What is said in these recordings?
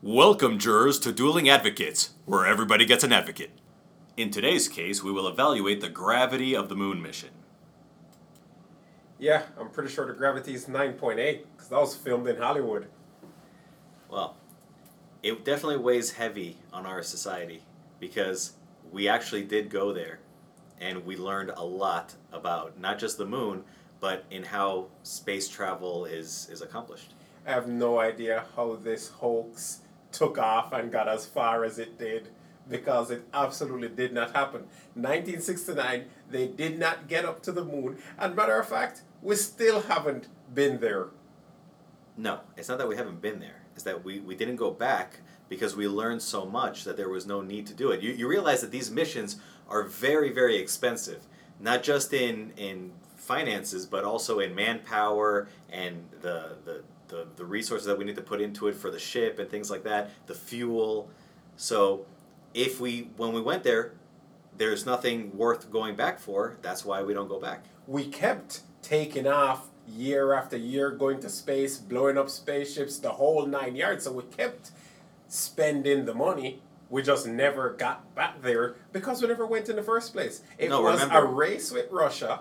Welcome, jurors, to Dueling Advocates, where everybody gets an advocate. In today's case, we will evaluate the gravity of the moon mission. Yeah, I'm pretty sure the gravity is 9.8 because that was filmed in Hollywood. Well, it definitely weighs heavy on our society because we actually did go there and we learned a lot about not just the moon, but in how space travel is, is accomplished. I have no idea how this hoax took off and got as far as it did because it absolutely did not happen. 1969, they did not get up to the moon, and matter of fact, we still haven't been there. No, it's not that we haven't been there. It's that we, we didn't go back because we learned so much that there was no need to do it. You, you realize that these missions are very, very expensive, not just in, in finances, but also in manpower and the, the, the, the resources that we need to put into it for the ship and things like that, the fuel. So if we, when we went there, there's nothing worth going back for, that's why we don't go back. We kept taking off year after year, going to space, blowing up spaceships, the whole nine yards. So we kept spending the money. We just never got back there because we never went in the first place. It No, was remember- a race with Russia,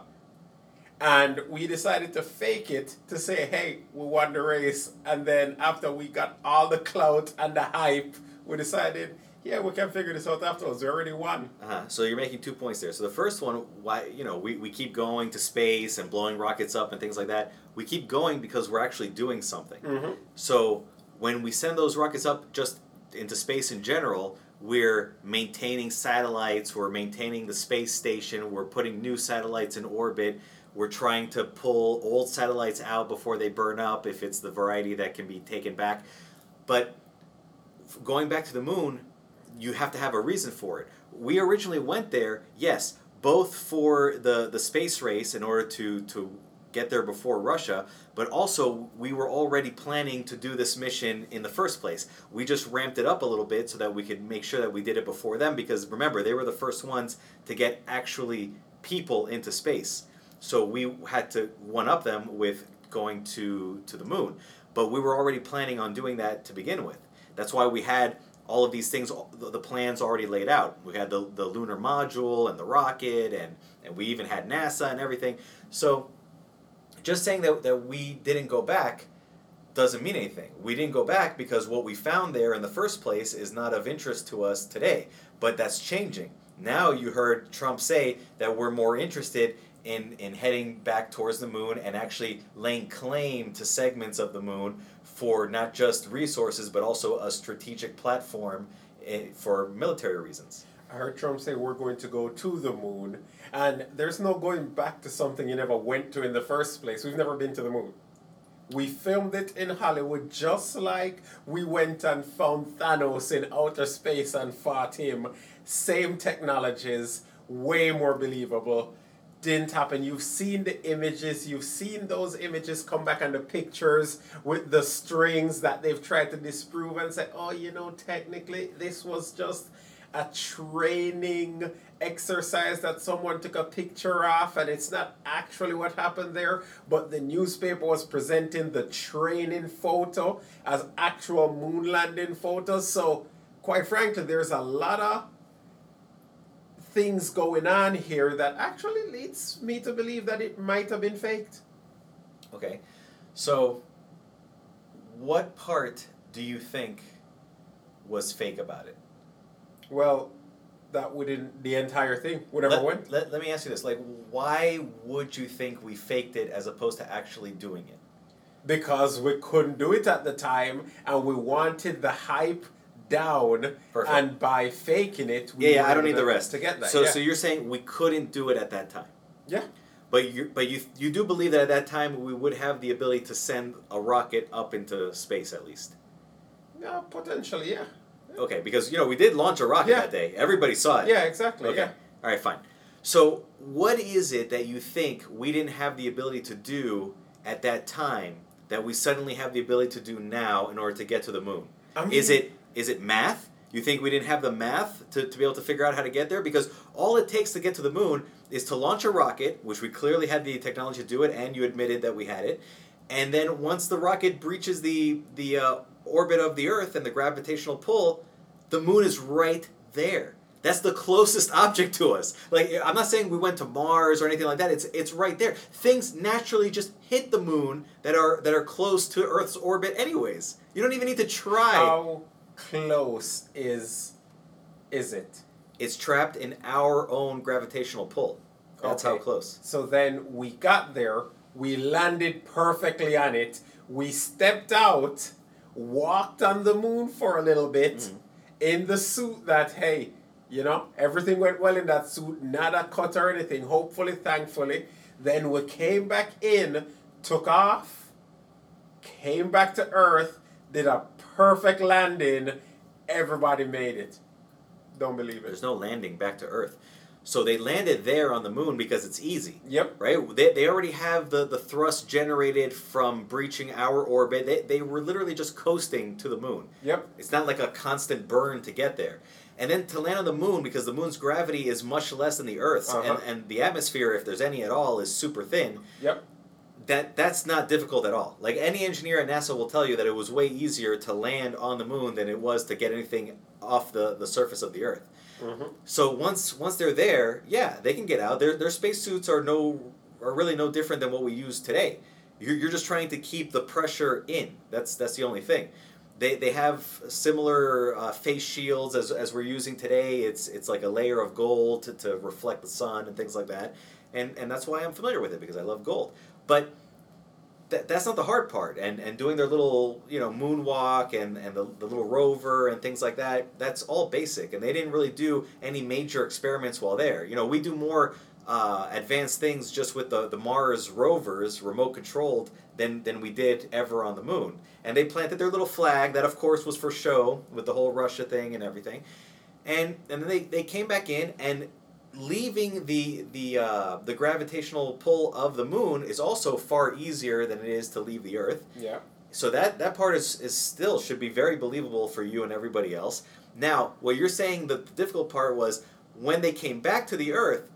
and we decided to fake it to say, hey, we won the race. And then after we got all the clout and the hype, we decided, yeah, we can figure this out afterwards. We already won. Uh-huh. So you're making two points there. So the first one, why you know we, we keep going to space and blowing rockets up and things like that. We keep going because we're actually doing something. Mm-hmm. So when we send those rockets up just into space in general, we're maintaining satellites, we're maintaining the space station, we're putting new satellites in orbit, we're trying to pull old satellites out before they burn up if it's the variety that can be taken back. But going back to the moon, you have to have a reason for it. We originally went there, yes, both for the, the space race in order to, to get there before Russia, but also we were already planning to do this mission in the first place. We just ramped it up a little bit so that we could make sure that we did it before them because remember, they were the first ones to get actually people into space. So we had to one up them with going to, to the moon. But we were already planning on doing that to begin with. That's why we had all of these things, the plans already laid out. We had the, the lunar module and the rocket, and, and we even had NASA and everything. So just saying that, that we didn't go back doesn't mean anything. We didn't go back because what we found there in the first place is not of interest to us today. But that's changing. Now you heard Trump say that we're more interested in, in heading back towards the moon and actually laying claim to segments of the moon for not just resources but also a strategic platform eh, for military reasons. I heard Trump say we're going to go to the moon, and there's no going back to something you never went to in the first place. We've never been to the moon. We filmed it in Hollywood just like we went and found Thanos in outer space and fought him. Same technologies, way more believable. Didn't happen. You've seen the images, you've seen those images come back and the pictures with the strings that they've tried to disprove and say, oh, you know, technically this was just a training exercise that someone took a picture of and it's not actually what happened there. But the newspaper was presenting the training photo as actual moon landing photos. So quite frankly there's a lot of things going on here that actually leads me to believe that it might have been faked Okay, so what part do you think was fake about it? well that wouldn't the entire thing would ever let, went Let, let me ask you this: like, why would you think we faked it as opposed to actually doing it? because we couldn't do it at the time and we wanted the hype down Perfect. and by faking it we Yeah, yeah. I don't need the rest. to get that So, yeah. so you're saying we couldn't do it at that time, yeah but you, but you, you do believe that at that time we would have the ability to send a rocket up into space at least. yeah potentially yeah Okay, because you know we did launch a rocket Yeah. that day. Everybody saw it. yeah exactly Okay. yeah All right, fine. So, what is it that you think we didn't have the ability to do at that time that we suddenly have the ability to do now in order to get to the moon? I mean, Is it is it math? You think we didn't have the math to, to be able to figure out how to get there? Because all it takes to get to the moon is to launch a rocket, which we clearly had the technology to do it, and you admitted that we had it. And then once the rocket breaches the the uh, orbit of the Earth and the gravitational pull, the moon is right there. That's the closest object to us. Like I'm not saying we went to Mars or anything like that. It's it's right there. Things naturally just hit the moon that are that are close to Earth's orbit anyways. You don't even need to try. How close is is it? It's trapped in our own gravitational pull. That's how close. So then we got there, we landed perfectly on it, we stepped out, walked on the moon for a little bit Mm-hmm. in the suit that, hey, you know, everything went well in that suit, not a cut or anything, hopefully, thankfully. Then we came back in, took off, came back to Earth, did a perfect landing, everybody made it. Don't believe it. There's no landing back to Earth. So they landed there on the moon because it's easy. Yep. Right? They, they already have the, the thrust generated from breaching our orbit. They, they were literally just coasting to the moon. Yep. It's not like a constant burn to get there. And then to land on the moon, because the moon's gravity is much less than the Earth's, Uh-huh. and, and the atmosphere, if there's any at all, is super thin, Yep. That that's not difficult at all. Like any engineer at NASA will tell you that it was way easier to land on the moon than it was to get anything off the, the surface of the Earth. hmm So once once they're there, yeah, they can get out. Their their spacesuits are no are really no different than what we use today. You're, you're just trying to keep the pressure in. That's that's the only thing. They, they have similar uh, face shields as, as we're using today. It's it's like a layer of gold to, to reflect the sun and things like that. And and that's why I'm familiar with it because I love gold. But that, that's not the hard part. And and doing their little you know moonwalk and and the, the little rover and things like that that's all basic. And they didn't really do any major experiments while there. You know we do more uh, advanced things just with the, the mars rovers remote controlled than than we did ever on the moon. And they planted their little flag that of course was for show with the whole russia thing and everything. And and then they, they came back in and leaving the the uh, the gravitational pull of the moon is also far easier than it is to leave the Earth. Yeah. So that that part is, is still should be very believable for you and everybody else. Now, what you're saying the difficult part was when they came back to the Earth,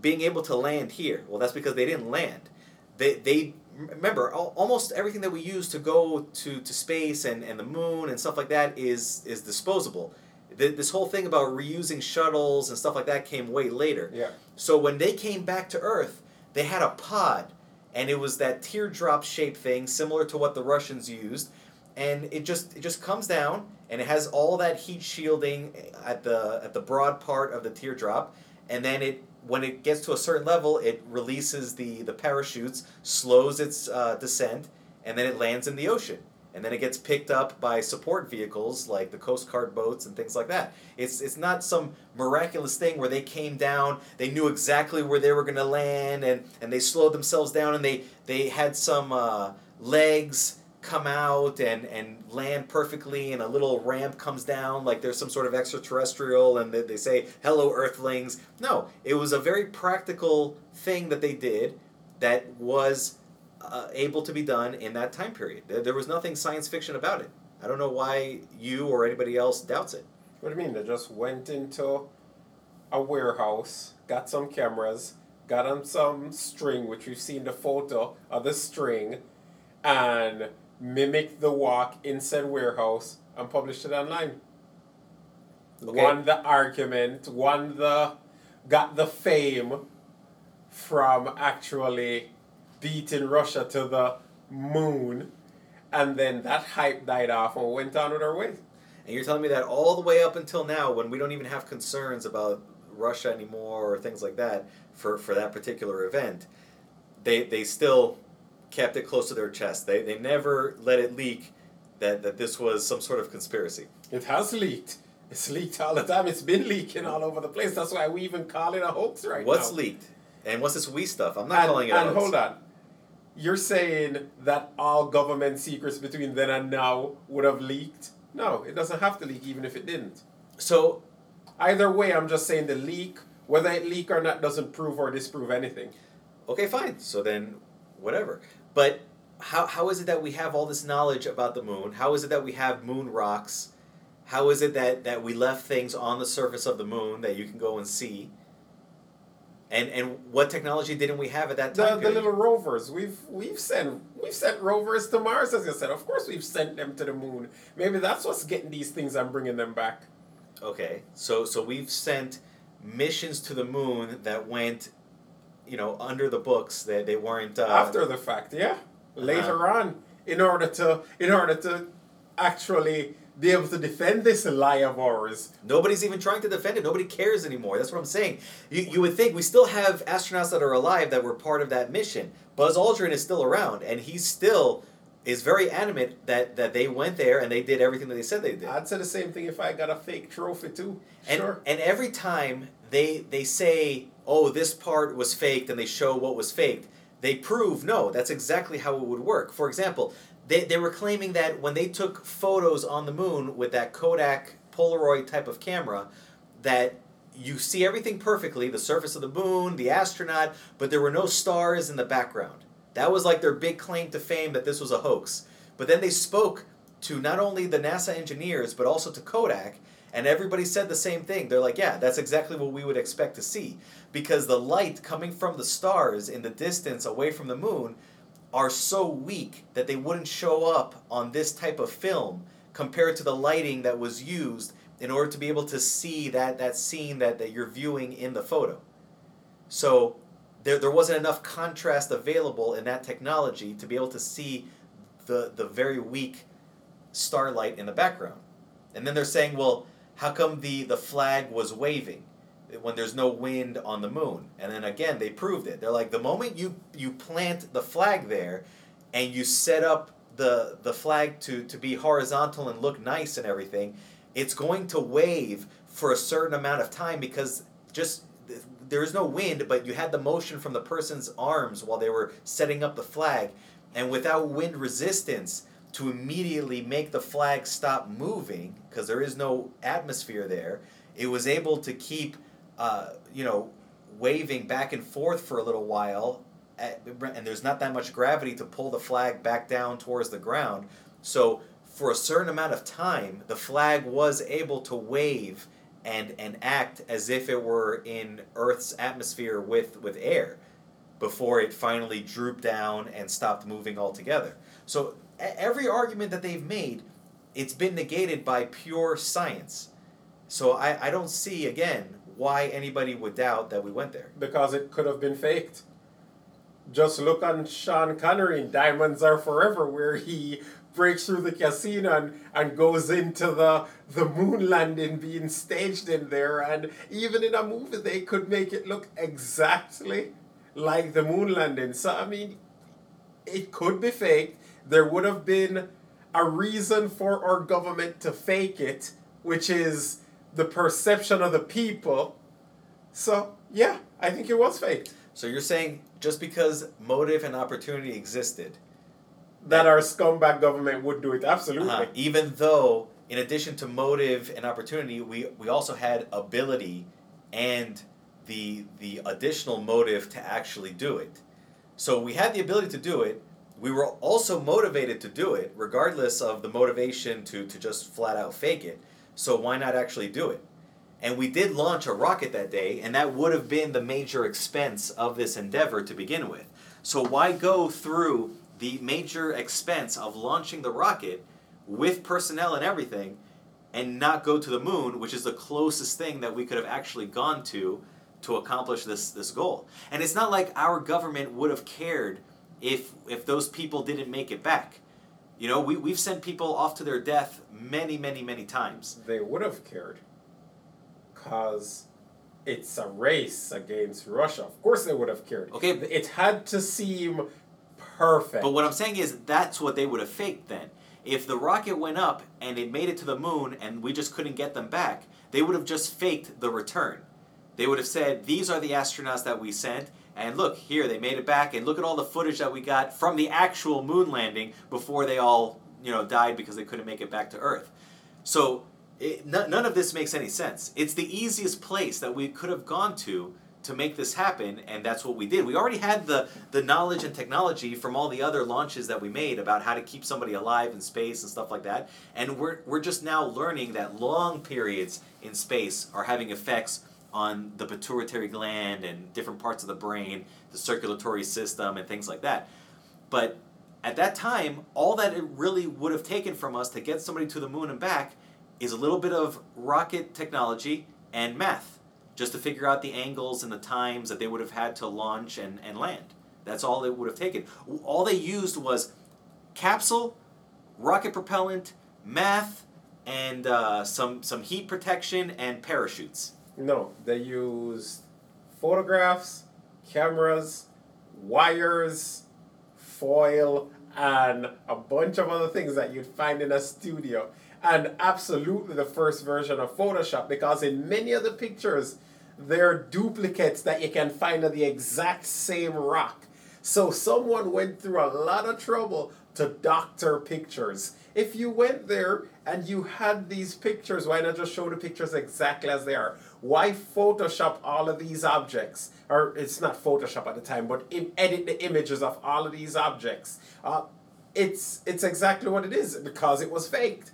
being able to land here. Well, that's because they didn't land. They they remember almost everything that we use to go to, to space and, and the moon and stuff like that is is disposable. Th- This whole thing about reusing shuttles and stuff like that came way later. Yeah. So when they came back to Earth, they had a pod, and it was that teardrop shaped thing, similar to what the Russians used, and it just it just comes down, and it has all that heat shielding at the at the broad part of the teardrop, and then it when it gets to a certain level, it releases the the parachutes, slows its uh, descent, and then it lands in the ocean. And then it gets picked up by support vehicles like the Coast Guard boats and things like that. It's it's not some miraculous thing where they came down, they knew exactly where they were going to land, and, and they slowed themselves down, and they they had some uh, legs come out and, and land perfectly, and a little ramp comes down like there's some sort of extraterrestrial, and they, they say hello Earthlings. No, it was a very practical thing that they did that was uh, able to be done in that time period. There, was nothing science fiction about it. I don't know why you or anybody else doubts it. What do you mean? They just went into a warehouse, got some cameras, got on some string, which we've seen the photo of the string, and mimicked the walk in said warehouse and published it online. Okay. Won the argument, won the, got the fame from actually beating Russia to the moon, and then that hype died off and we went on with our way. And you're telling me that all the way up until now, when we don't even have concerns about Russia anymore or things like that for, for that particular event, they, they still kept it close to their chest. They, they never let it leak that, that this was some sort of conspiracy. It has leaked. It's leaked all the time. It's been leaking all over the place. That's why we even call it a hoax right What's now. leaked? And what's this we stuff? I'm not and, calling it a and hoax. hold on. You're saying that all government secrets between then and now would have leaked? No, it doesn't have to leak even if it didn't. So Either way, I'm just saying the leak, whether it leak or not, doesn't prove or disprove anything. Okay, fine. So then, whatever. But how, how is it that we have all this knowledge about the moon? How is it that we have moon rocks? How is it that, that we left things on the surface of the moon that you can go and see? And and what technology didn't we have at that time? the period? little rovers we've we've sent we've sent rovers to Mars as you said. Of course we've sent them to the moon. Maybe that's what's getting these things and bringing them back. Okay, so so we've sent missions to the moon that went, you know, under the books. That they weren't uh, After the fact, yeah. Later on, in order to in order to actually be able to defend this lie of ours. Nobody's even trying to defend it. Nobody cares anymore. That's what I'm saying. You, you would think we still have astronauts that are alive that were part of that mission. Buzz Aldrin is still around, and he still is very adamant that, that they went there and they did everything that they said they did. I'd say the same thing if I got a fake trophy too. And, sure. and every time they they say, "Oh, this part was faked," and they show what was faked, they prove no. That's exactly how it would work. For example, they they were claiming that when they took photos on the moon with that Kodak Polaroid type of camera, that you see everything perfectly, the surface of the moon, the astronaut, but there were no stars in the background. That was like their big claim to fame that this was a hoax. But then they spoke to not only the NASA engineers, but also to Kodak, and everybody said the same thing. They're like, yeah, that's exactly what we would expect to see. Because the light coming from the stars in the distance away from the moon are so weak that they wouldn't show up on this type of film compared to the lighting that was used in order to be able to see that, that scene that, that you're viewing in the photo. So there, there wasn't enough contrast available in that technology to be able to see the, the very weak starlight in the background. And then they're saying, well, how come the, the flag was waving when there's no wind on the moon? And then again, they proved it. They're like, the moment you, you plant the flag there and you set up the, the flag to, to be horizontal and look nice and everything, it's going to wave for a certain amount of time because just there is no wind, but you had the motion from the person's arms while they were setting up the flag. And without wind resistance, to immediately make the flag stop moving because there is no atmosphere there. It was able to keep, uh, you know, waving back and forth for a little while, at, and there's not that much gravity to pull the flag back down towards the ground. So for a certain amount of time, the flag was able to wave and and act as if it were in Earth's atmosphere with with air before it finally drooped down and stopped moving altogether. So every argument that they've made, it's been negated by pure science. So I, I don't see again why anybody would doubt that we went there. Because it could have been faked. Just look on Sean Connery in Diamonds Are Forever, where he breaks through the casino and, and goes into the the moon landing being staged in there. And even in a movie, they could make it look exactly like the moon landing. So I mean, it could be faked. There would have been a reason for our government to fake it, which is the perception of the people. So yeah, I think it was faked. So you're saying just because motive and opportunity existed, that our scumbag government would do it. Absolutely. uh, even though in addition to motive and opportunity, we, we also had ability and the the additional motive to actually do it. So we had the ability to do it. We were also motivated to do it, regardless of the motivation to, to just flat out fake it. So why not actually do it? And we did launch a rocket that day, and that would have been the major expense of this endeavor to begin with. So why go through the major expense of launching the rocket with personnel and everything and not go to the moon, which is the closest thing that we could have actually gone to to accomplish this, this goal. And it's not like our government would have cared if if those people didn't make it back. You know, we, we've sent people off to their death many, many, many times. They would have cared. Because it's a race against Russia. Of course they would have cared. Okay. It had to seem perfect. But what I'm saying is that's what they would have faked then. If the rocket went up and it made it to the moon and we just couldn't get them back, they would have just faked the return. They would have said, These are the astronauts that we sent, and look, here, they made it back, and look at all the footage that we got from the actual moon landing before they all, you know, died because they couldn't make it back to Earth. So it, n- none of this makes any sense. It's the easiest place that we could have gone to to make this happen, and that's what we did. We already had the, the knowledge and technology from all the other launches that we made about how to keep somebody alive in space and stuff like that. And we're, we're just now learning that long periods in space are having effects on the pituitary gland and different parts of the brain, the circulatory system, and things like that. But at that time, all that it really would have taken from us to get somebody to the moon and back is a little bit of rocket technology and math, just to figure out the angles and the times that they would have had to launch and, and land. That's all it would have taken. All they used was capsule, rocket propellant, math, and uh, some some heat protection and parachutes. No, they used photographs, cameras, wires, foil, and a bunch of other things that you'd find in a studio. And absolutely the first version of Photoshop because in many of the pictures, they're duplicates that you can find of the exact same rock. So someone went through a lot of trouble to doctor pictures. If you went there and you had these pictures, why not just show the pictures exactly as they are? Why Photoshop all of these objects? Or it's not Photoshop at the time, but edit the images of all of these objects. Uh, it's it's exactly what it is because it was faked.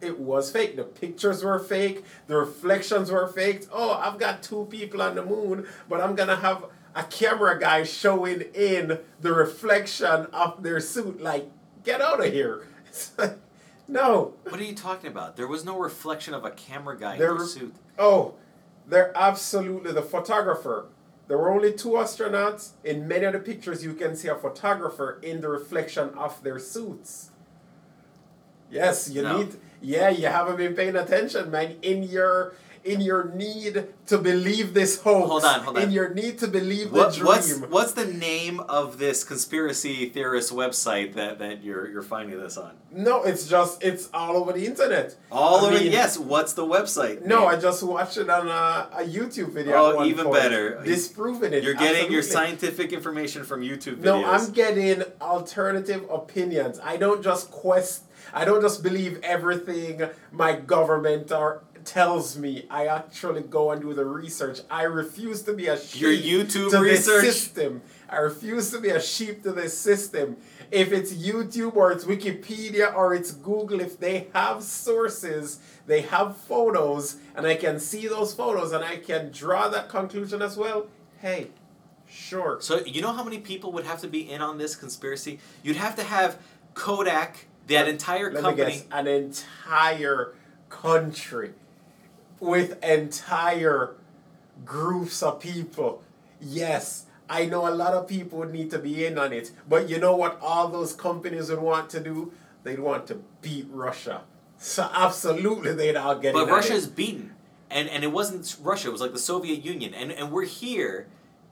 It was fake. The pictures were fake. The reflections were faked. Oh, I've got two people on the moon, but I'm gonna have a camera guy showing in the reflection of their suit. Like, get out of here. No. What are you talking about? There was no reflection of a camera guy in There- their suit. Oh, they're absolutely the photographer. There were only two astronauts. In many of the pictures, you can see a photographer in the reflection of their suits. Yes, you No. need. Yeah, you haven't been paying attention, man. In your in your need to believe this hoax. Hold on, hold on. In your need to believe What, the dream. what's what's the name of this conspiracy theorist website that, that you're you're finding this on? No, it's just it's all over the internet. All I over mean, yes. What's the website? No, name? I just watched it on a, a YouTube video. Oh, even point, better. Disproving it. You're getting your scientific information from YouTube videos. No, I'm getting alternative opinions. I don't just quest. I don't just believe everything my government or tells me. I actually go and do the research. I refuse to be a sheep Your YouTube to research? this system. I refuse to be a sheep to this system. If it's YouTube or it's Wikipedia or it's Google, if they have sources, they have photos, and I can see those photos and I can draw that conclusion as well, hey, sure. So you know how many people would have to be in on this conspiracy? You'd have to have Kodak, that entire Let company. guess, an entire country with entire groups of people. Yes, I know a lot of people would need to be in on it, but you know what all those companies would want to do? They'd want to beat Russia. So absolutely they'd all get in But on Russia it. is beaten, and and it wasn't Russia. It was like the Soviet Union, and and we're here,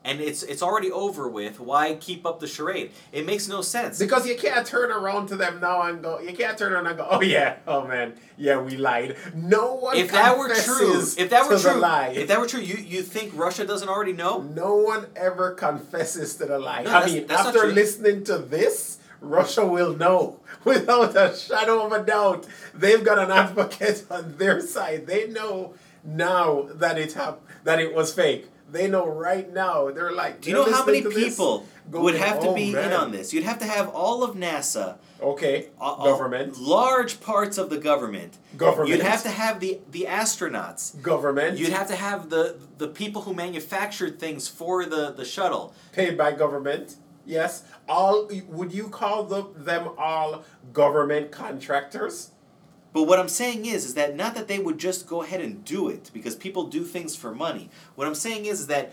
and it's it's already over with. Why keep up the charade? It makes no sense. Because you can't turn around to them now and go, you can't turn around and go, oh yeah, oh man, yeah, we lied. No one If that were true, if that were true, lie. if that were true, you you think Russia doesn't already know? No one ever confesses to the lie. No, I that's- mean, that's after listening to this, Russia will know without a shadow of a doubt. They've got an advocate on their side. They know now that it hap- that it was fake. They know right now. They're like, Do you know how many listening to this, people would have to "Oh, be in on this? You'd have to have all of NASA, Okay, a- government, large parts of the government. Government. You'd have to have the the astronauts. government, You'd have to have the the people who manufactured things for the the shuttle. paid by government. Yes, all. Would you call the, them all government contractors? But what I'm saying is, is that not that they would just go ahead and do it because people do things for money. What I'm saying is that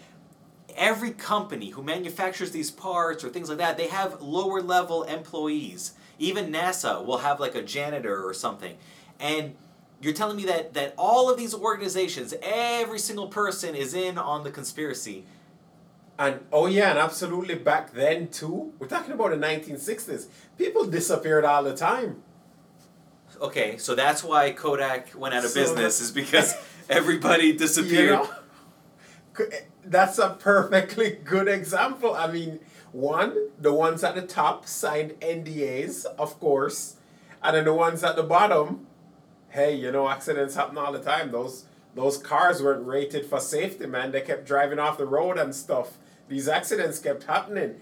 every company who manufactures these parts or things like that, they have lower level employees. Even NASA will have like a janitor or something. And you're telling me that that all of these organizations, every single person is in on the conspiracy. And oh yeah, and absolutely back then too. We're talking about the 1960s. People disappeared all the time. Okay, so that's why Kodak went out of So- business is because everybody You disappeared. know, that's a perfectly good example. I mean, one, the ones at the top signed NDAs, of course, and then the ones at the bottom. Hey, you know, accidents happen all the time. Those those cars weren't rated for safety, man. They kept driving off the road and stuff. These accidents kept happening.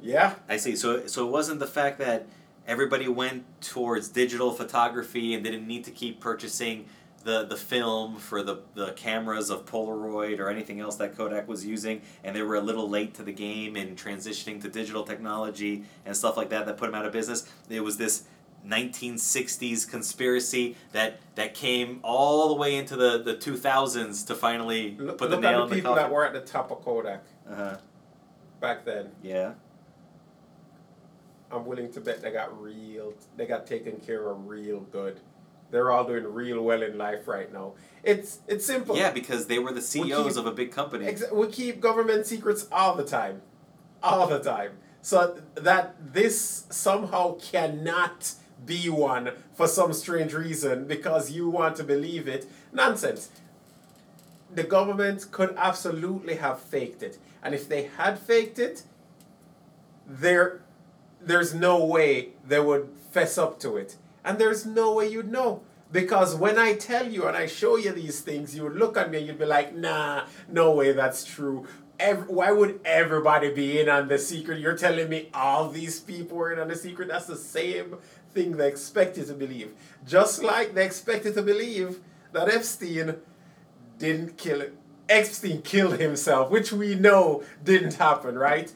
Yeah, I see. So so it wasn't the fact that everybody went towards digital photography and didn't need to keep purchasing the, the film for the, the cameras of Polaroid or anything else that Kodak was using, and they were a little late to the game in transitioning to digital technology and stuff like that that put them out of business. It was this 1960s conspiracy that that came all the way into the, the 2000s to finally Look, put the look nail at in the the people coffin. that were at the top of Kodak uh-huh. back then. Yeah. I'm willing to bet they got real, they got taken care of real good. They're all doing real well in life right now. It's it's simple. Yeah, because they were the CEOs keep- of a big company. Ex- we keep government secrets all the time, all the time. So that this somehow cannot be one for some strange reason because you want to believe it. Nonsense. The government could absolutely have faked it, and if they had faked it, there, there's no way they would fess up to it, and there's no way you'd know. Because when I tell you and I show you these things, you would look at me and you'd be like, nah, no way that's true. Ev- why would everybody be in on the secret? You're telling me all these people were in on the secret? That's the same thing they expect you to believe. Just like they expect you to believe that Epstein didn't kill. Epstein killed himself, which we know didn't happen, right?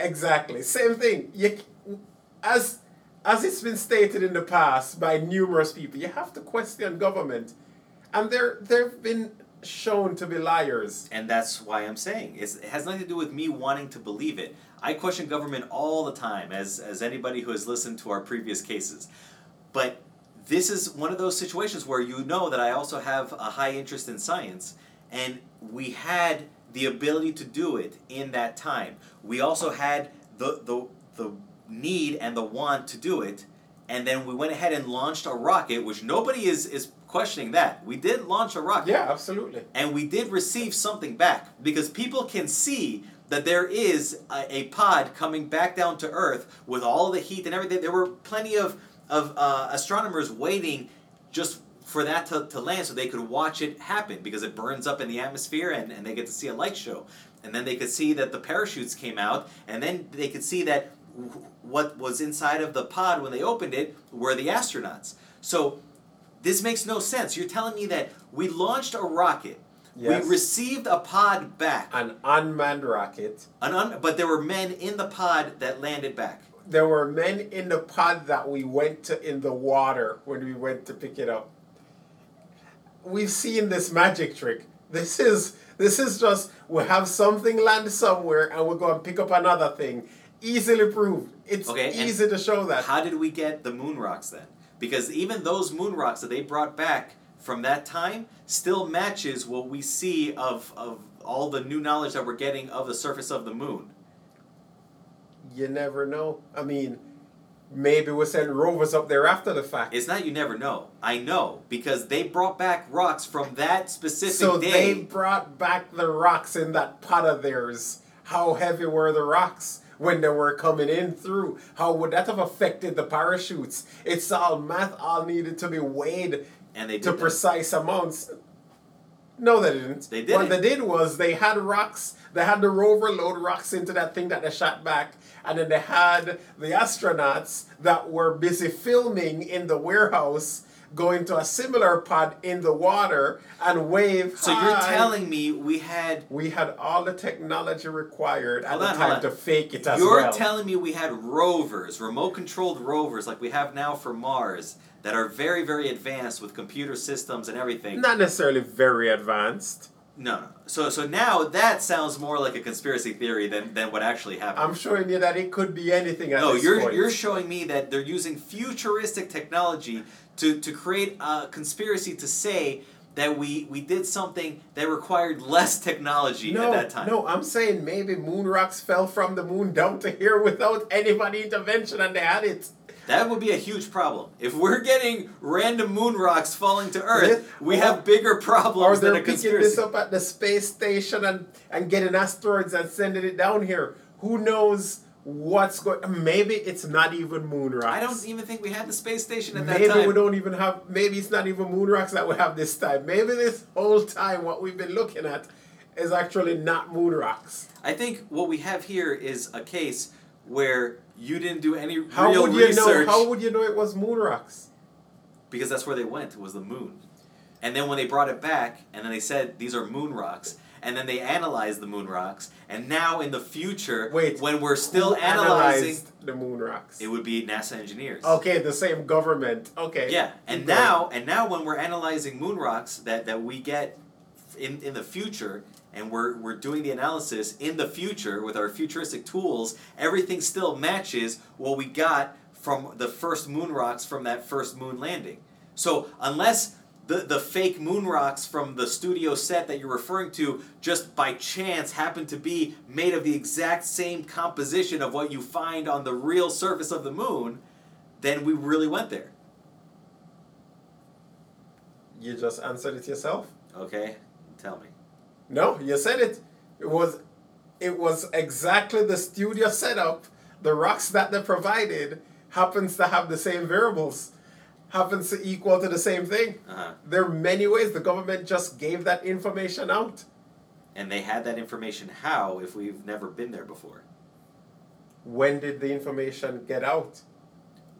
Exactly. Same thing. You, as as it's been stated in the past by numerous people, you have to question government, and they're they've been shown to be liars. And that's why I'm saying it's, it has nothing to do with me wanting to believe it. I question government all the time, as as anybody who has listened to our previous cases. But this is one of those situations where you know that I also have a high interest in science, and we had the ability to do it in that time. We also had the the the need and the want to do it, and then we went ahead and launched a rocket, which nobody is is questioning that. We did launch a rocket Yeah, absolutely. and we did receive something back because people can see that there is a, a pod coming back down to Earth with all the heat and everything. There were plenty of of uh, astronomers waiting just for that to, to land so they could watch it happen because it burns up in the atmosphere and, and they get to see a light show. And then they could see that the parachutes came out, and then they could see that what was inside of the pod when they opened it were the astronauts. So this makes no sense. You're telling me that we launched a rocket, Yes. we received a pod back, An unmanned rocket. an un- but there were men in the pod that landed back. There were men in the pod that we went to in the water when we went to pick it up. We've seen this magic trick. This is this is just we have something land somewhere and we're going to pick up another thing. Easily proved. It's Okay, easy to show that. How did we get the moon rocks then? Because even those moon rocks that they brought back from that time still matches what we see of, of all the new knowledge that we're getting of the surface of the moon. You never know. I mean, maybe we'll send rovers up there after the fact. It's not you never know. I know because they brought back rocks from that specific So day. they brought back the rocks in that pot of theirs. How heavy were the rocks when they were coming in through? How would that have affected the parachutes? It's all math, all needed to be weighed and they to that. precise amounts. No, they didn't. They did. What they did was they had rocks. They had the rover load rocks into that thing that they shot back, and then they had the astronauts that were busy filming in the warehouse, going to a similar pod in the water and wave. So you're telling me we had we had all the technology required at Hold the on, time to fake it as You're well. telling me we had rovers, remote controlled rovers like we have now for Mars that are very very advanced with computer systems and everything. Not necessarily very advanced. No, no. So so now that sounds more like a conspiracy theory than, than what actually happened. I'm showing you that it could be anything no, you're point. you're showing me that they're using futuristic technology to, to create a conspiracy to say that we, we did something that required less technology no, at that time. No, I'm saying maybe moon rocks fell from the moon down to here without anybody intervention and they had it. That would be a huge problem. If we're getting random moon rocks falling to Earth, we Or- have bigger Or problems than they're a picking this up at the space station and, and getting asteroids and sending it down here. Who knows what's going Maybe it's not even moon rocks. I don't even think we had the space station at Maybe that time. Maybe we don't even have. Maybe it's not even moon rocks that we have this time. Maybe this whole time what we've been looking at is actually not moon rocks. I think what we have here is a case where you didn't do any How real would you research know? How would you know it was moon rocks? because that's where they went it was the moon. And then when they brought it back, and then they said these are moon rocks, and then they analyzed the moon rocks, and now in the future, Wait, when we're still Who analyzing, the moon rocks. it would be NASA engineers. Okay, the same government. Okay. Yeah, and now and now when we're analyzing moon rocks that, that we get in, in the future and we're, we're doing the analysis in the future with our futuristic tools, everything still matches what we got from the first moon rocks from that first moon landing. So unless the, the fake moon rocks from the studio set that you're referring to just by chance happen to be made of the exact same composition of what you find on the real surface of the moon, then we really went there. You just answered it yourself. Okay, tell me. No, you said it. It was, it was exactly the studio setup. The rocks that they provided happens to have the same variables, happens to equal to the same thing. Uh-huh. There are many ways the government just gave that information out. And they had that information how if we've never been there before? When did the information get out?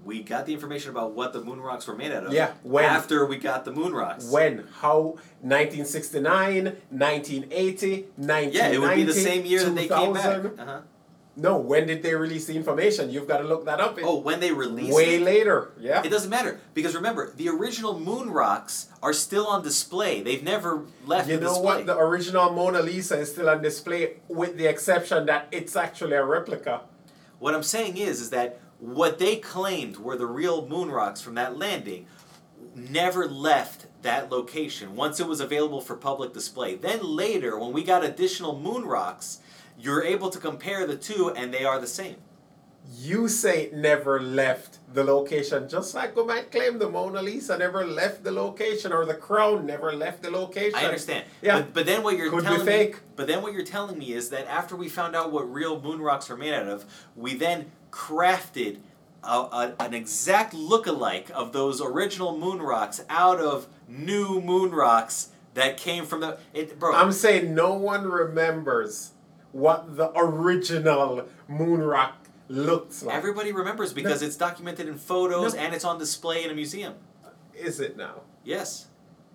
We got the information about what the moon rocks were made out of. Yeah, when? After we got the moon rocks. When? How? 1969, 1980, 1990, Yeah, it would be the same year that they came back. Uh-huh. No, when did they release the information? You've got to look that up. It- Oh, when they released it? way it? later. Yeah. It doesn't matter because remember the original moon rocks are still on display. They've never left You know display. what? The original Mona Lisa is still on display, with the exception that it's actually a replica. What I'm saying is, is that what they claimed were the real moon rocks from that landing never left that location once it was available for public display. Then later, when we got additional moon rocks, you're able to compare the two and they are the same. You say it never left the location, just like we might claim the Mona Lisa never left the location or the crown never left the location. I understand. Yeah. But, but then what you're Could be telling fake. me But then what you're telling me is that after we found out what real moon rocks are made out of, we then crafted a, a, an exact look-alike of those original moon rocks out of new moon rocks that came from the it, bro. I'm saying no one remembers what the original moon rock looks like. Everybody remembers because it's documented in photos No. and it's on display in a museum. Is it now? Yes.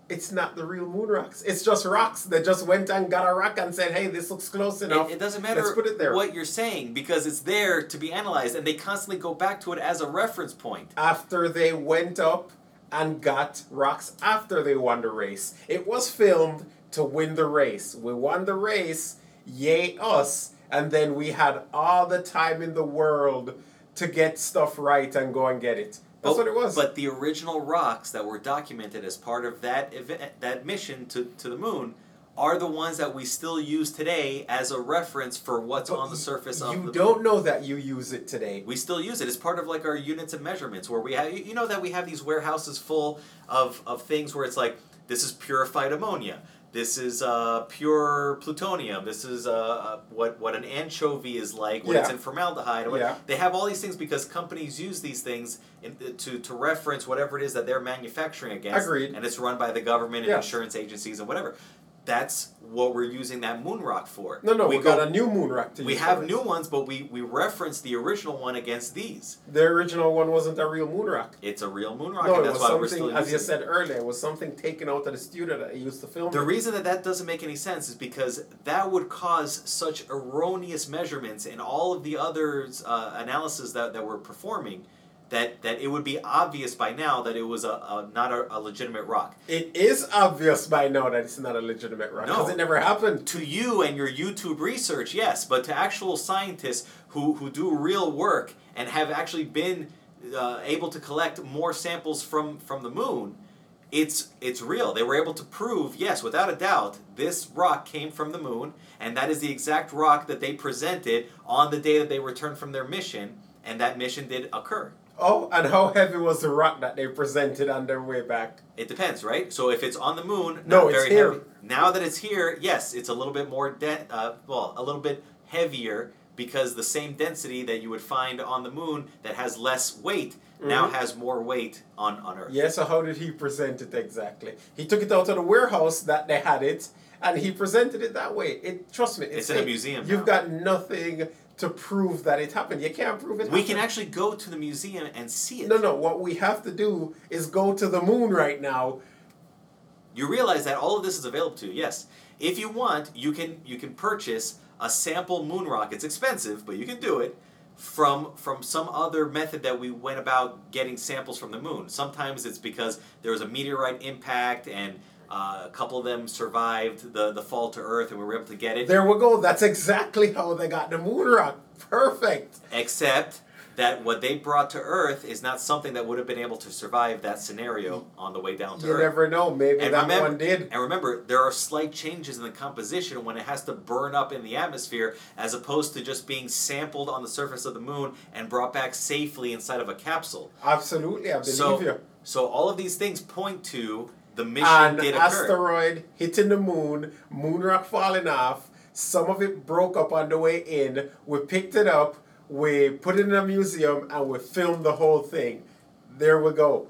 It's not the real moon rocks. It's just rocks. that just went and got a rock and said, "Hey, this looks close enough." It, it doesn't matter Let's put it there. what you're saying because it's there to be analyzed and they constantly go back to it as a reference point. after they went up and got rocks after they won the race. It was filmed to win the race. We won the race, yay us, and then we had all the time in the world to get stuff right and go and get it. That's But- what it was. But the original rocks that were documented as part of that event, that mission to, to the moon, are the ones that we still use today as a reference for what's But on the surface of you the don't moon. know that you use it today. We still use it as part of like our units of measurements, where we have you know that we have these warehouses full of of things where it's like this is purified ammonia. This is uh, pure plutonium. This is uh, uh, what what an anchovy is like when it's in formaldehyde. what- Yeah. They have all these things because companies use these things in, to to reference whatever it is that they're manufacturing against. Agreed. And it's run by the government and Yes. insurance agencies and whatever. That's what we're using that moon rock for. No, no, we, go- got a new moon rock to we have it. new ones, but we we reference the original one against these. The original one wasn't a real moon rock. It's a real moon rock, No, and it that's was why we're still something, as you said earlier, it was something taken out of the studio that I used to film. The it. reason that that doesn't make any sense is because that would cause such erroneous measurements in all of the other uh, analysis that, that we're performing that, that it would be obvious by now that it was a, a not a, a legitimate rock. It is obvious by now that it's not a legitimate rock because No. it never happened. To you and your YouTube research, yes, but to actual scientists who, who do real work and have actually been uh, able to collect more samples from, from the moon, it's it's real. They were able to prove, yes, without a doubt, this rock came from the moon, and that is the exact rock that they presented on the day that they returned from their mission, and that mission did occur. Oh, and how heavy was the rock that they presented on their way back? It depends, right? So if it's on the moon, No, not it's very here. heavy. Now that it's here, yes, it's a little bit more de- uh, well, a little bit heavier because the same density that you would find on the moon that has less weight now Mhm. has more weight on on Earth. Yeah, so how did he present it exactly? He took it out of the warehouse that they had it, and he presented it that way. It trust me, it's, It's in a museum You've now. got nothing to prove that it happened. You can't prove it. We can actually go to the museum and see it. No, no. What we have to do is go to the moon right now. you realize that all of this is available to you. Yes, if you want, you can you can purchase a sample moon rock. It's expensive, but you can do it from from some other method that we went about getting samples from the moon. Sometimes it's because there was a meteorite impact and uh, a couple of them survived the, the fall to Earth and we were able to get it. There we go. That's exactly how they got the moon rock. Perfect. Except that what they brought to Earth is not something that would have been able to survive that scenario on the way down to You Earth. You never know. Maybe And that remember, one did. and remember, there are slight changes in the composition when it has to burn up in the atmosphere, as opposed to just being sampled on the surface of the moon and brought back safely inside of a capsule. Absolutely, I believe So, you. so all of these things point to the mission An did occur. asteroid hitting the moon, moon rock falling off. Some of it broke up on the way in. We picked it up, we put it in a museum, and we filmed the whole thing. There we go.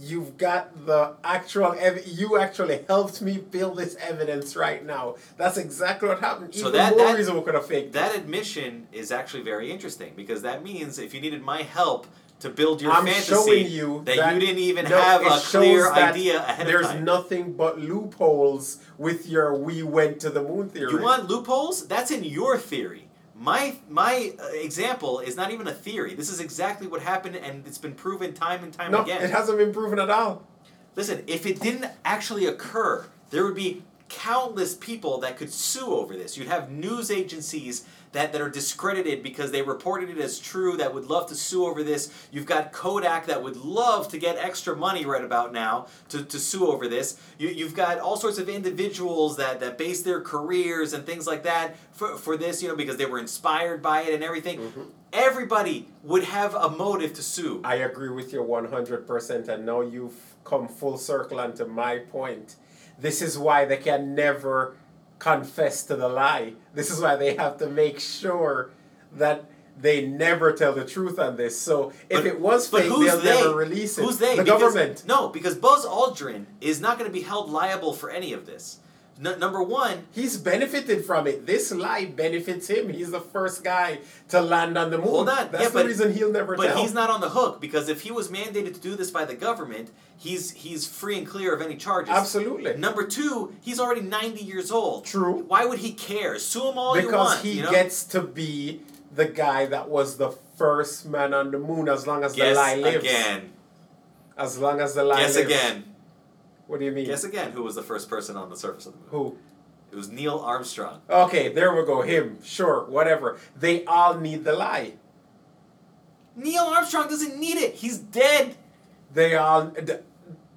You've got the actual ev- you actually helped me build this evidence right now. That's exactly what happened. So Even that- more that- reason we could have faked it. That admission is actually very interesting because that means if you needed my help to build your I'm fantasy, showing you that, that you didn't even no, have a clear idea ahead There's of time. There's nothing but loopholes with your "we went to the moon" theory. You want loopholes? That's in your theory. My my uh, example is not even a theory. This is exactly what happened, and it's been proven time and time no, again. it hasn't been proven at all. Listen, if it didn't actually occur, there would be countless people that could sue over this. You'd have news agencies that, that are discredited because they reported it as true that would love to sue over this. You've got Kodak that would love to get extra money right about now to, to sue over this. You, you've got all sorts of individuals that, that base their careers and things like that for, for this, you know, because they were inspired by it and everything. Mm-hmm. Everybody would have a motive to sue. I agree with you 100%, and now you've come full circle onto my point. This is why they can never confess to the lie. This is why they have to make sure that they never tell the truth on this. So if But- it was fake, they'll they? never release it. Who's they? The Because- government. No, because Buzz Aldrin is not going to be held liable for any of this. N- number one, He's benefited from it. This lie benefits him. He's the first guy to land on the moon. hold on. That's yeah, the but, reason he'll never But tell. he's not on the hook because if he was mandated to do this by the government, he's he's free and clear of any charges. Absolutely. Number two, he's already ninety years old. True. Why would he care? Sue him all you because he you know? gets to be the guy that was the first man on the moon as long as Guess the lie lives. again. As long as the lie Guess lives. again. What do you mean? Guess again. Who was the first person on the surface of the moon? Who? It was Neil Armstrong. Okay, there we go. Him. Sure, whatever. They all need the lie. Neil Armstrong doesn't need it. He's dead. They all.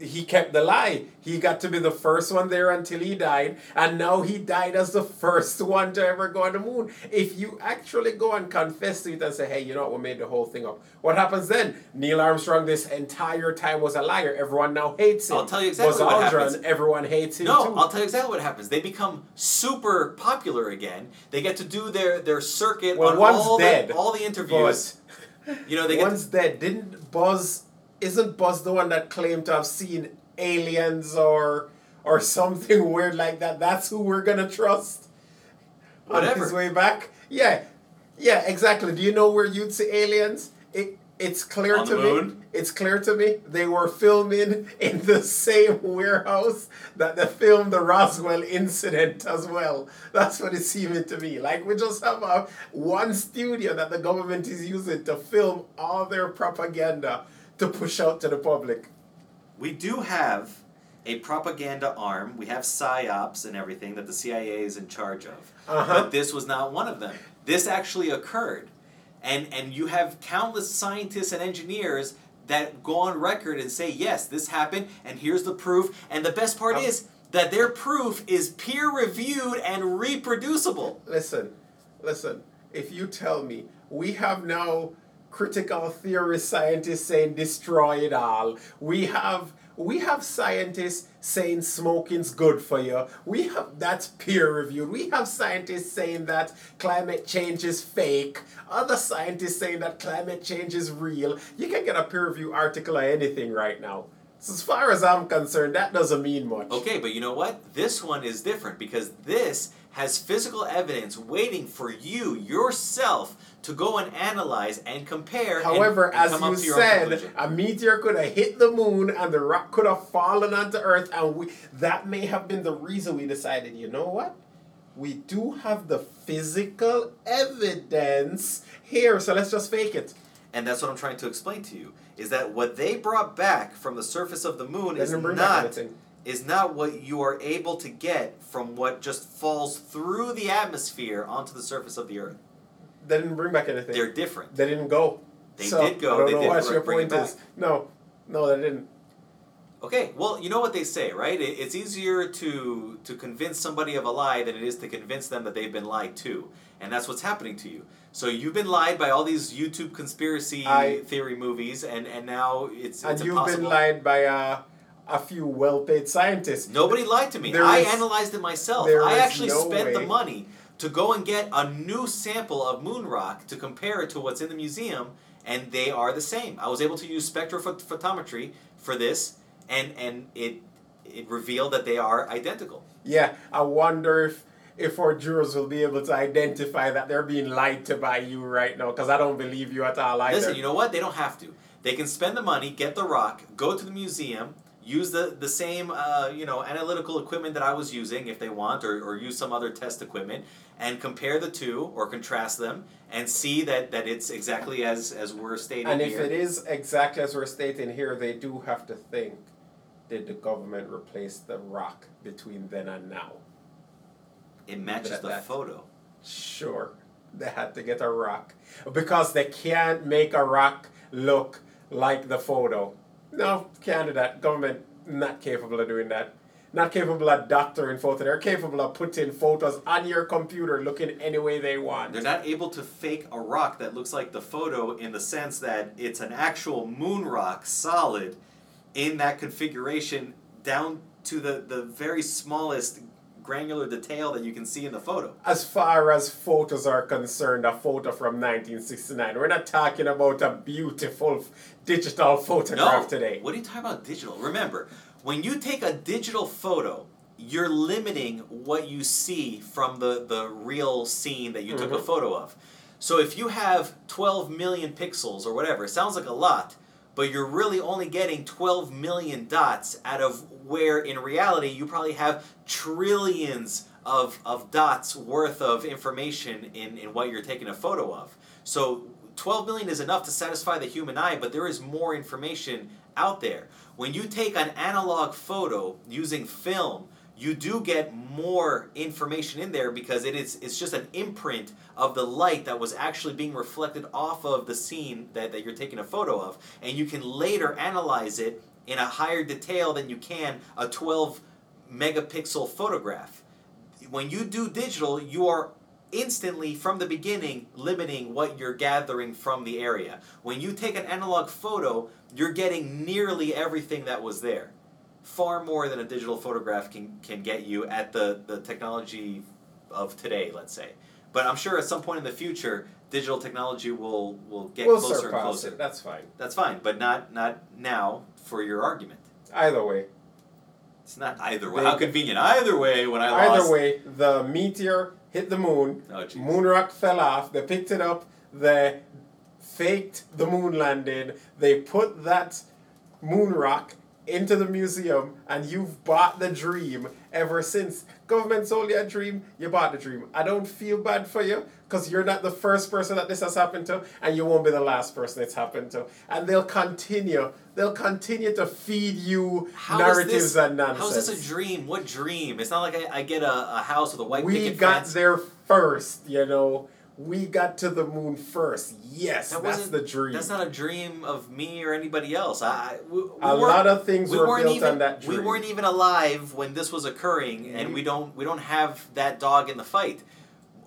He kept the lie. He got to be the first one there until he died, and now he died as the first one to ever go on the moon. If you actually go and confess to it and say, "Hey, you know what? We made the whole thing up," what happens then? Neil Armstrong this entire time was a liar. Everyone now hates him. I'll tell you exactly Buzz what Aldrin, happens. Everyone hates him No, too. I'll tell you exactly what happens. They become super popular again. They get to do their, their circuit Well, on all dead, the all the interviews. You know, they get One's dead. Didn't Buzz? Isn't Buzz the one that claimed to have seen aliens or or something weird like that? That's who we're gonna trust. On his way back. Yeah, yeah, exactly. Do you know where you'd see aliens? It it's clear On to the me. moon? It's clear to me they were filming in the same warehouse that they filmed the Roswell incident as well. That's what it's seeming to me. Like we just have a one studio that the government is using to film all their propaganda to push out to the public. we do have a propaganda arm. We have psyops and everything that the CIA is in charge of. Uh-huh. But this was not one of them. This actually occurred. And and you have countless scientists and engineers that go on record and say, yes, this happened, and here's the proof. And the best part Um, is that their proof is peer reviewed and reproducible. Listen, listen. If you tell me we have now critical theory scientists saying destroy it all, we have we have scientists saying smoking's good for you. We have that's peer reviewed. We have scientists saying that climate change is fake. Other scientists saying that climate change is real. You can get a peer review article on anything right now. So as far as I'm concerned, that doesn't mean much. Okay, but you know what? This one is different because this has physical evidence waiting for you yourself to go and analyze and compare. and- However, and as come you up to your said, a meteor could have hit the moon and the rock could have fallen onto Earth, and we that may have been the reason we decided, you know what? We do have the physical evidence here, so let's just fake it. And that's what I'm trying to explain to you is that what they brought back from the surface of the moon is Doesn't not is not what you are able to get from what just falls through the atmosphere onto the surface of the earth. They didn't bring back anything. They're different. They didn't go. They so, did go. I don't They know what your point is. No, no, they didn't. Okay, well, you know what they say, right? It, it's easier to to convince somebody of a lie than it is to convince them that they've been lied to, and that's what's happening to you. So you've been lied by all these YouTube conspiracy I- theory movies, and and now it's And you've impossible. been lied by uh, a few well-paid scientists. Nobody lied to me. There I is- analyzed it myself. I actually no spent the money to go and get a new sample of moon rock to compare it to what's in the museum, and they are the same. I was able to use spectrophotometry for this, and and it it revealed that they are identical. Yeah, I wonder if if our jurors will be able to identify that they're being lied to by you right now, because I don't believe you at all either. Listen, you know what? They don't have to. They can spend the money, get the rock, go to the museum, use the, the same uh, you know analytical equipment that I was using if they want, or, or use some other test equipment, and compare the two or contrast them and see that, that it's exactly as as we're stating and if here. it is exactly as we're stating here, they do have to think: Did the government replace the rock between then and now? it matches that- the that- photo. Sure, they had to get a rock because they can't make a rock look like the photo. No, can't do that. Government not capable of doing that. Not capable of doctoring photos. They're capable of putting photos on your computer looking any way they want. They're not able to fake a rock that looks like the photo in the sense that it's an actual moon rock solid in that configuration down to the, the very smallest granular detail that you can see in the photo. As far as photos are concerned, a photo from 1969. We're not talking about a beautiful digital photograph No, today. what are you talking about digital? Remember, when you take a digital photo, you're limiting what you see from the, the real scene that you took a Mhm. photo of. So if you have 12 million pixels or whatever, it sounds like a lot, but you're really only getting 12 million dots out of where in reality you probably have trillions of, of dots worth of information in, in what you're taking a photo of. So 12 million is enough to satisfy the human eye, but there is more information out there. When you take an analog photo using film, you do get more information in there because it is it's just an imprint of the light that was actually being reflected off of the scene that, that you're taking a photo of. And you can later analyze it in a higher detail than you can a 12 megapixel photograph. When you do digital, you are instantly from the beginning limiting what you're gathering from the area. When you take an analog photo, you're getting nearly everything that was there. Far more than a digital photograph can, can get you at the, the technology of today, let's say. But I'm sure at some point in the future, digital technology will, will get we'll closer and closer. it. That's fine. That's fine, but not not now for your argument. Either way. It's not either way. They- How convenient. Either way, when I lost. Either way, the meteor hit the moon. Oh, moon rock fell off. They picked it up. They faked the moon landing. They put that moon rock into the museum, and you've bought the dream ever since. Government sold you a dream. You bought the dream. I don't feel bad for you because you're not the first person that this has happened to, and you won't be the last person it's happened to. And they'll continue. They'll continue to feed you How is narratives this, and nonsense. How is this a dream? What dream? It's not like I, I get a, a house with a white we picket got there first, you know. We got to the moon first. Yes, That that's the dream. That's not a dream of me or anybody else. I, we, we a lot of things we were weren't built even, on that dream. We weren't even alive when this was occurring, and Mhm. we don't we don't have that dog in the fight.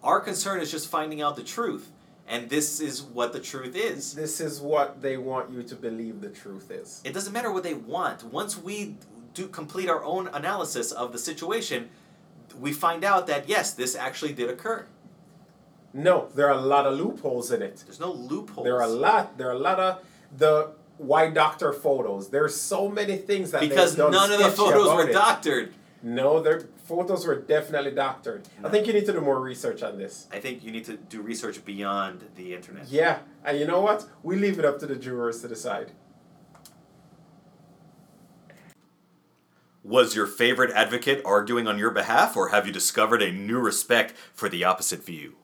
Our concern is just finding out the truth, and this is what the truth is. This is what they want you to believe the truth is. It doesn't matter what they want. Once we do complete our own analysis of the situation, we find out that yes, this actually did occur. No, there are a lot of loopholes in it. There's no loopholes. There are a lot. There are a lot of the why doctor photos? There's so many things that Because they've done none of the photos were it. doctored. No, their photos were definitely doctored. I think you need to do more research on this. I think you need to do research beyond the internet. Yeah, and you know what? We leave it up to the jurors to decide. Was your favorite advocate arguing on your behalf, or have you discovered a new respect for the opposite view?